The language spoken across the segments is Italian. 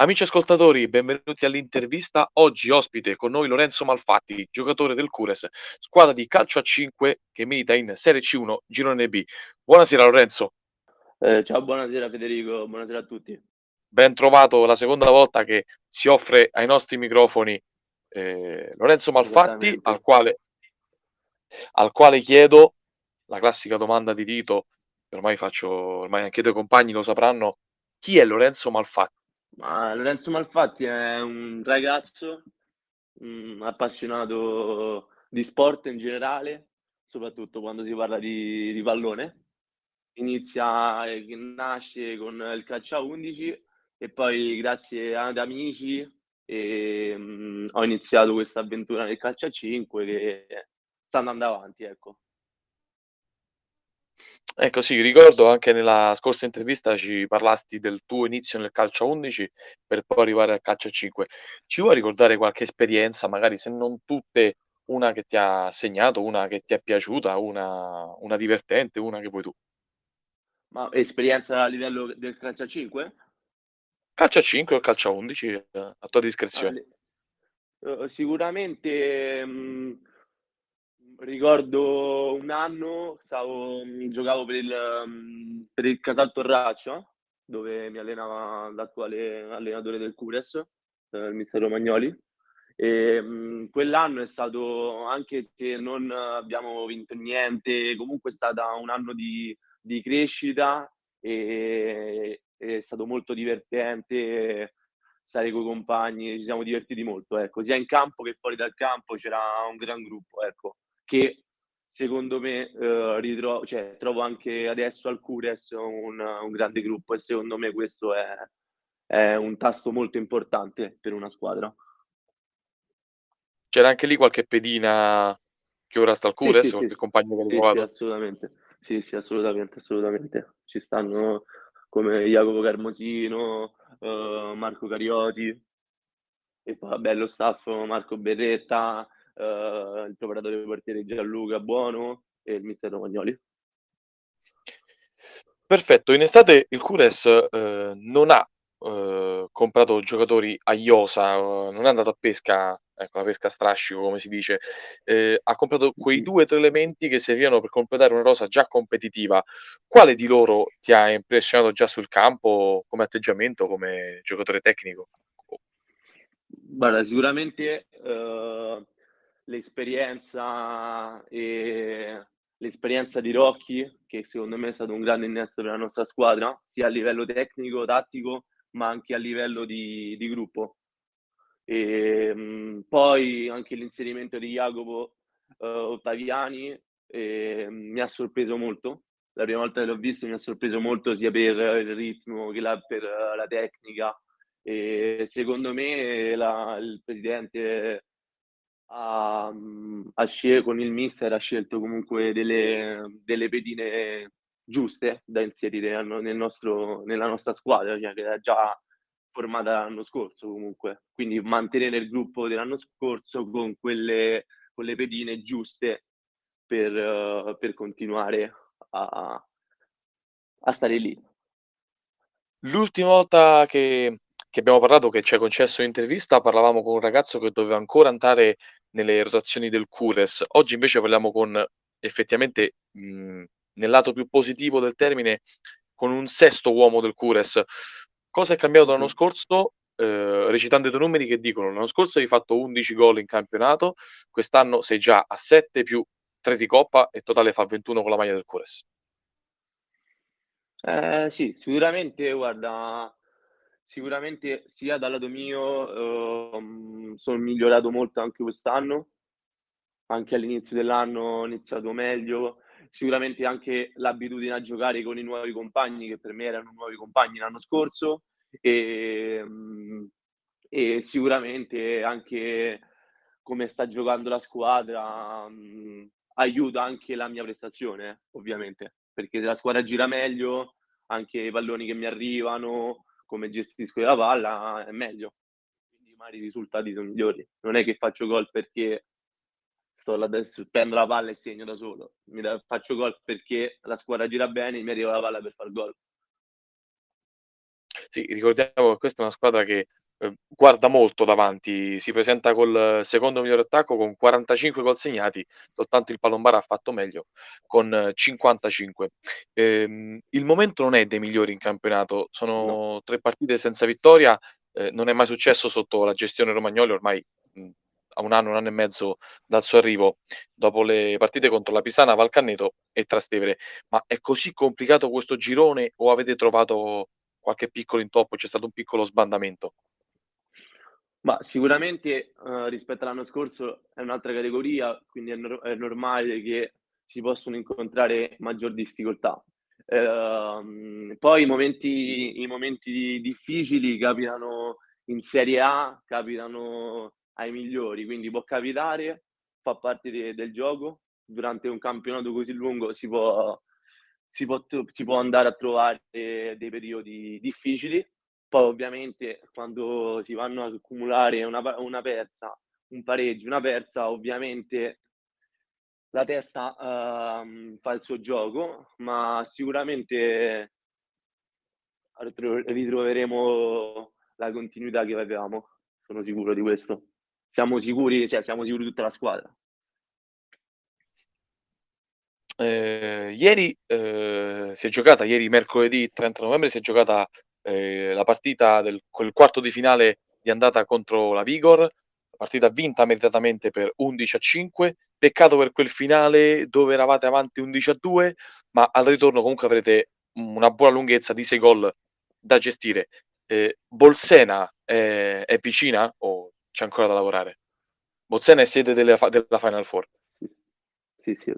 Amici ascoltatori, benvenuti all'intervista. Oggi ospite con noi Lorenzo Malfatti, giocatore del Cures, squadra di calcio a 5 che milita in Serie C1 Girone B. Buonasera Lorenzo. Eh, ciao, buonasera Federico, buonasera a tutti. Ben trovato la seconda volta che si offre ai nostri microfoni eh, Lorenzo Malfatti, al quale, al quale chiedo la classica domanda di Tito, ormai faccio, ormai anche i tuoi compagni lo sapranno, chi è Lorenzo Malfatti? Ma Lorenzo Malfatti è un ragazzo un appassionato di sport in generale, soprattutto quando si parla di, di pallone. Inizia, eh, nasce con il calcio a 11 e poi grazie ad amici e, um, ho iniziato questa avventura nel calcio a 5 che sta andando avanti, ecco. Ecco sì, ricordo anche nella scorsa intervista ci parlasti del tuo inizio nel calcio a 11 per poi arrivare al calcio a 5. Ci vuoi ricordare qualche esperienza, magari se non tutte, una che ti ha segnato, una che ti è piaciuta, una, una divertente, una che vuoi tu? Ma esperienza a livello del calcio a 5? Calcio a 5 o calcio a 11, eh, a tua discrezione. Uh, sicuramente mh, mhmm, ricordo un anno, stavo, giocavo per il, mm, per il Casal Torraccio, dove mi allenava l'attuale allenatore del Cures, eh, il mister Romagnoli. E, mh, mm, quell'anno è stato, anche se non abbiamo vinto niente, comunque è stato un anno di, di crescita e è stato molto divertente stare con i compagni, ci siamo divertiti molto, ecco, sia in campo che fuori dal campo c'era un gran gruppo, ecco che secondo me eh, ritrovo, cioè, trovo anche adesso al Cures un, un, grande gruppo e secondo me questo è, è, un tasto molto importante per una squadra. C'era anche lì qualche pedina che ora sta al Cures, sì, sì, qualche sì. compagno che sì, sì, assolutamente. Sì, sì, assolutamente, assolutamente. Ci stanno come Jacopo Carmosino, uh, Marco Carioti, e poi vabbè, lo staff Marco Berretta, il preparatore portiere Gianluca Buono e il mister Romagnoli. Perfetto, in estate il Cures eh, non ha eh, comprato giocatori a Iosa, eh, non è andato a pesca, ecco la pesca a strascico come si dice, eh, ha comprato quei due o tre elementi che servivano per completare una rosa già competitiva. Quale di loro ti ha impressionato già sul campo come atteggiamento, come giocatore tecnico? Guarda, sicuramente uh, l'esperienza e l'esperienza di Rocchi, che secondo me è stato un grande innesto per la nostra squadra, sia a livello tecnico, tattico, ma anche a livello di, di gruppo. E, mh, poi anche l'inserimento di Jacopo uh, Ottaviani eh, mi ha sorpreso molto. La prima volta che l'ho visto mi ha sorpreso molto sia per il ritmo che la, per la tecnica. E secondo me la, il presidente ha, ha scel- con il mister ha scelto comunque delle, delle pedine giuste da inserire nel nostro, nella nostra squadra, cioè che era già formata l'anno scorso comunque. Quindi mantenere il gruppo dell'anno scorso con quelle, con le pedine giuste per, per continuare a, a stare lì. L'ultima volta che, che abbiamo parlato, che ci hai concesso l'intervista, parlavamo con un ragazzo che doveva ancora andare nelle rotazioni del Cures. Oggi invece parliamo con effettivamente mh, nel lato più positivo del termine con un sesto uomo del Cures. Cosa è cambiato l'anno scorso? Eh, recitando i tuoi numeri che dicono l'anno scorso hai fatto 11 gol in campionato, quest'anno sei già a 7 più 3 di coppa e totale fa 21 con la maglia del Cures. Eh, sì, sicuramente, guarda, Sicuramente sia dal lato mio, uhm, sono migliorato molto anche quest'anno. Anche all'inizio dell'anno ho iniziato meglio. Sicuramente anche l'abitudine a giocare con i nuovi compagni, che per me erano nuovi compagni l'anno scorso, ehm, e sicuramente anche come sta giocando la squadra, mhmm, aiuta anche la mia prestazione, ovviamente, perché se la squadra gira meglio, anche i palloni che mi arrivano, come gestisco la palla è meglio. Quindi magari i risultati sono migliori. Non è che faccio gol perché sto là adesso, prendo la palla e segno da solo. Da, faccio gol perché la squadra gira bene e mi arriva la palla per far gol. Sì, ricordiamo che questa è una squadra che, uhm, guarda molto davanti, si presenta col secondo miglior attacco con 45 gol segnati, soltanto il Palombara ha fatto meglio con 55. Ehm, il momento non è dei migliori in campionato, No. sono 3 partite senza vittoria, ehm, non è mai successo sotto la gestione Romagnoli ormai, mhmm, a 1 anno, 1 anno e mezzo dal suo arrivo, dopo le partite contro la Pisana, Valcanneto e Trastevere. Ma è così complicato questo girone o avete trovato qualche piccolo intoppo, c'è stato un piccolo sbandamento? Ma sicuramente, uhm, rispetto all'anno scorso è un'altra categoria, quindi è nor è normale che si possono incontrare maggior difficoltà. Ehm, poi i momenti i momenti difficili capitano in Serie A, capitano ai migliori, quindi può capitare, fa parte de del gioco. Durante un campionato così lungo si può si può si può andare a trovare dei periodi difficili. Poi ovviamente quando si vanno ad accumulare una una persa, un pareggio, una persa, ovviamente la testa, uhm, fa il suo gioco, ma sicuramente ritro ritroveremo la continuità che avevamo, sono sicuro di questo. Siamo sicuri cioè siamo sicuri tutta la squadra. Ehm, ieri, uhm, si è giocata ieri mercoledì 30 novembre, si è giocata, ehm, la partita del quel quarto di finale di andata contro la Vigor, partita vinta meritatamente per 11-5. Peccato per quel finale dove eravate avanti 11-2, ma al ritorno comunque avrete una buona lunghezza di 6 gol da gestire. Ehm, Bolsena è è vicina o c'è ancora da lavorare? Bolsena è sede delle fa della Final Four. Sì, sì.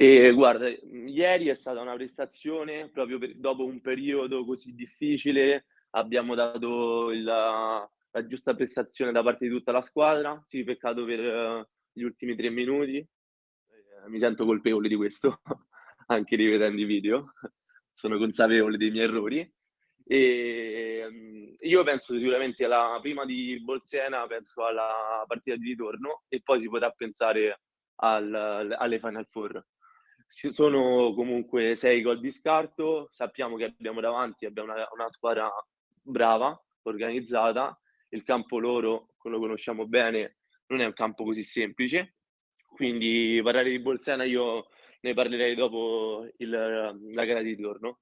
Ehm, guarda, ieri è stata una prestazione proprio per dopo un periodo così difficile, abbiamo dato il la giusta prestazione da parte di tutta la squadra. Sì, peccato per gli ultimi 3 minuti, ehm, mi sento colpevole di questo, anche rivedendo i video. Sono consapevole dei miei errori. Ehm, io penso sicuramente alla prima di Bolsena, penso alla partita di ritorno e poi si potrà pensare al alle Final Four. Sono comunque 6 gol di scarto, sappiamo che abbiamo davanti abbiamo una una squadra brava, organizzata, il campo loro, lo conosciamo bene, non è un campo così semplice, quindi parlare di Bolsena io ne parlerei dopo il la gara di ritorno.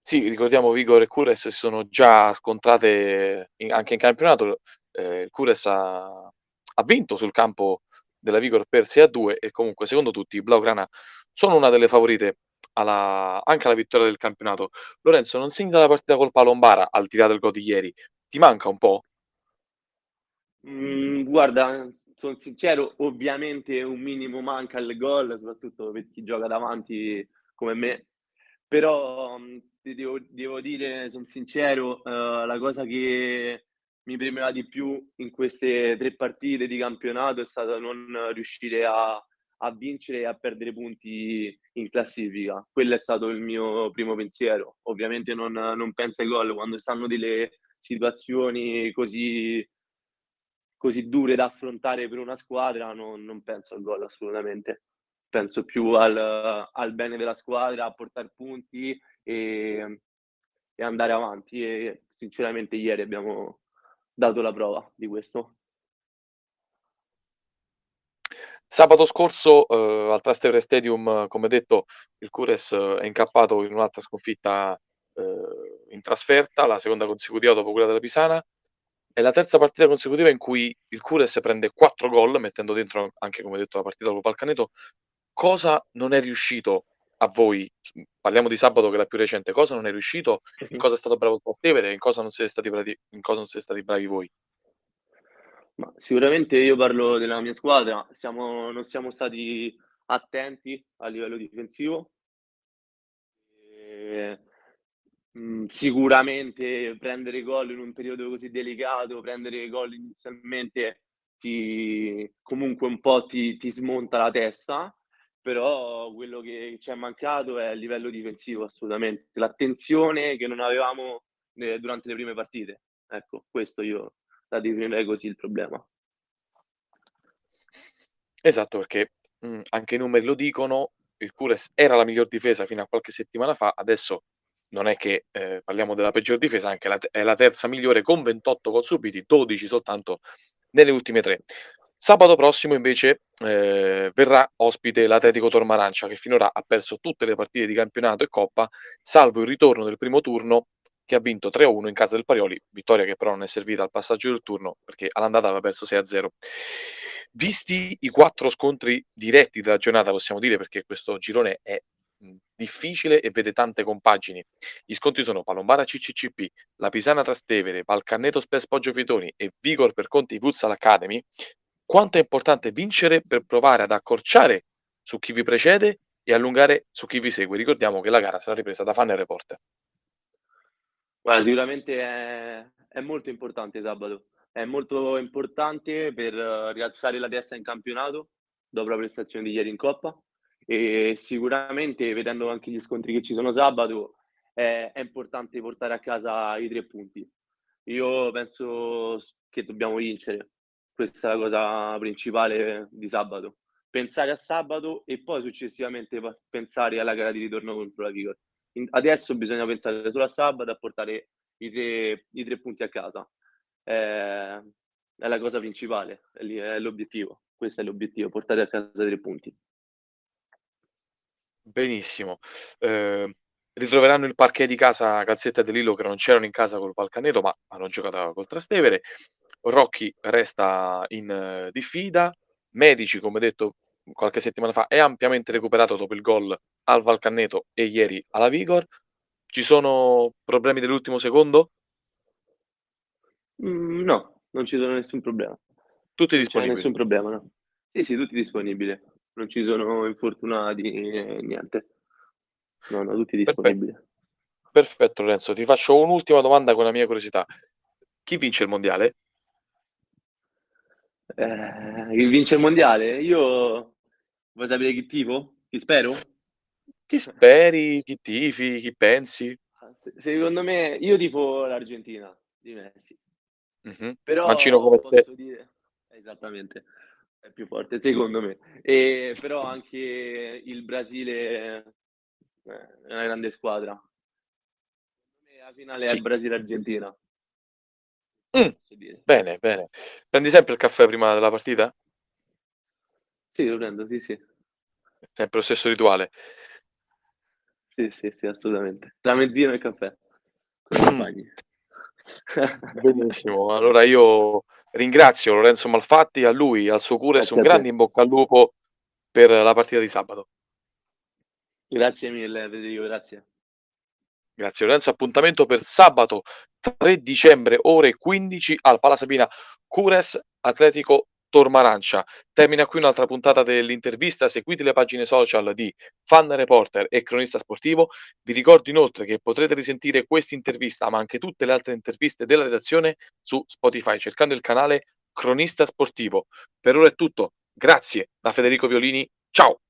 Sì, ricordiamo Vigor e Cures si sono già scontrate in anche in campionato. Il Cures ha ha vinto sul campo della Vigor per 6-2 e comunque secondo tutti blaugrana sono una delle favorite alla anche alla vittoria del campionato. Lorenzo, non segni dalla partita col Palombara, al di là del gol di ieri, ti manca un po'? Mhmm, guarda, son sincero, ovviamente un minimo manca il gol, soprattutto per chi gioca davanti come me, però, ti devo devo dire, son sincero, uhm, la cosa che mi premeva di più in queste 3 partite di campionato è stato non riuscire a a vincere e a perdere punti in classifica. Quello è stato il mio primo pensiero. Ovviamente non non penso ai gol quando stanno delle situazioni così così dure da affrontare per una squadra, non non penso al gol assolutamente. Penso più al al bene della squadra, a portar punti, ehm, e andare avanti e sinceramente ieri abbiamo dato la prova di questo. Sabato scorso, uhm, al Trastevere Stadium, come detto, il Cures è incappato in un'altra sconfitta, uhm, in trasferta, la seconda consecutiva dopo quella della Pisana. È la terza partita consecutiva in cui il Cures prende 4 gol, mettendo dentro anche, come detto, la partita col Valcaneto. Cosa non è riuscito a voi parliamo di sabato che è la più recente, cosa non è riuscito, in cosa è stato bravo il Trastevere e in cosa non siete stati brati in cosa non siete stati bravi voi? Ma sicuramente io parlo della mia squadra, siamo non siamo stati attenti a livello difensivo. Ehm, mhmm, sicuramente prendere gol in un periodo così delicato, prendere gol inizialmente ti comunque un po' ti ti smonta la testa, però quello che ci è mancato è il livello difensivo assolutamente, l'attenzione che non avevamo, ehm, durante le prime partite. Ecco, questo io la definirei così il problema. Esatto, perché, mhmm, anche i numeri lo dicono, il Cures era la miglior difesa fino a qualche settimana fa, adesso non è che, ehm, parliamo della peggior difesa, anche la è la terza migliore con 28 gol subiti, 12 soltanto nelle ultime 3. Sabato prossimo invece, ehm, verrà ospite l'Atletico Tormarancia che finora ha perso tutte le partite di campionato e coppa, salvo il ritorno del primo turno che ha vinto 3-1 in casa del Parioli, vittoria che però non è servita al passaggio del turno perché all'andata aveva perso 6-0. Visti i 4 scontri diretti della giornata, possiamo dire, perché questo girone è, difficile e vede tante compagini. Gli scontri sono Palombara CCCP, la Pisana Trastevere, Valcanneto Spes Poggio Fietoni e Vigor per Conti Futsal Academy, quanto è importante vincere per provare ad accorciare su chi vi precede e allungare su chi vi segue. Ricordiamo che la gara sarà ripresa da Fan Reporter. Guarda, sicuramente è è molto importante sabato. È molto importante per rialzare la testa in campionato, dopo la prestazione di ieri in coppa, e sicuramente vedendo anche gli scontri che ci sono sabato, è è importante portare a casa i 3 punti. Io penso che dobbiamo vincere. Questa è la cosa principale di sabato. Pensare a sabato e poi successivamente pensare alla gara di ritorno contro la Vigor. Adesso bisogna pensare solo a sabato, a portare i 3 i 3 punti a casa. Ehm, è la cosa principale, è l'obiettivo. Questo è l'obiettivo, portare a casa 3 punti. Benissimo. Ehm, ritroveranno il parquet di casa Calzetta De Lillo che non c'erano in casa col Valcanneto, ma hanno giocato col Trastevere. Rocchi resta in diffida. Medici, come detto qualche settimana fa, è ampiamente recuperato dopo il gol al Valcanneto e ieri alla Vigor. Ci sono problemi dell'ultimo secondo? Mhmm, no, non ci sono nessun problema. Tutti Non c'è disponibili. nessun problema, no. Sì, sì, tutti disponibili. Non ci sono infortunati, niente. No, no, tutti disponibili. perfetto Lorenzo, ti faccio un'ultima domanda con la mia curiosità: chi vince il mondiale? Chi vince il mondiale? Io vuoi sapere chi tifo? Chi spero? Chi speri, chi tifi, chi pensi? Ah, se secondo me io tifo l'Argentina di Messi. Mancino Però come te. posso dire esattamente, è più forte secondo me. Ehm, però anche il Brasile è è una grande squadra. La finale è Sì. Brasile-Argentina. Dire. bene, bene. Prendi sempre il caffè prima della partita? Sì, lo prendo, sì, sì. Sempre lo stesso rituale. Sì, sì, sì, assolutamente. Tramezzino e caffè con i compagni. Benissimo, allora io ringrazio Lorenzo Malfatti, a lui, al suo Cures un grande in bocca al lupo per la partita di sabato. Grazie mille Federico, grazie. Grazie Lorenzo, appuntamento per sabato 3 dicembre ore 15 al Pala Sabina, Cures Atletico Tormarancia. Termina qui un'altra puntata dell'intervista, seguite le pagine social di Fan Reporter e Cronista Sportivo. Vi ricordo inoltre che potrete risentire quest'intervista, ma anche tutte le altre interviste della redazione su Spotify, cercando il canale Cronista Sportivo. Per ora è tutto, grazie da Federico Violini, ciao.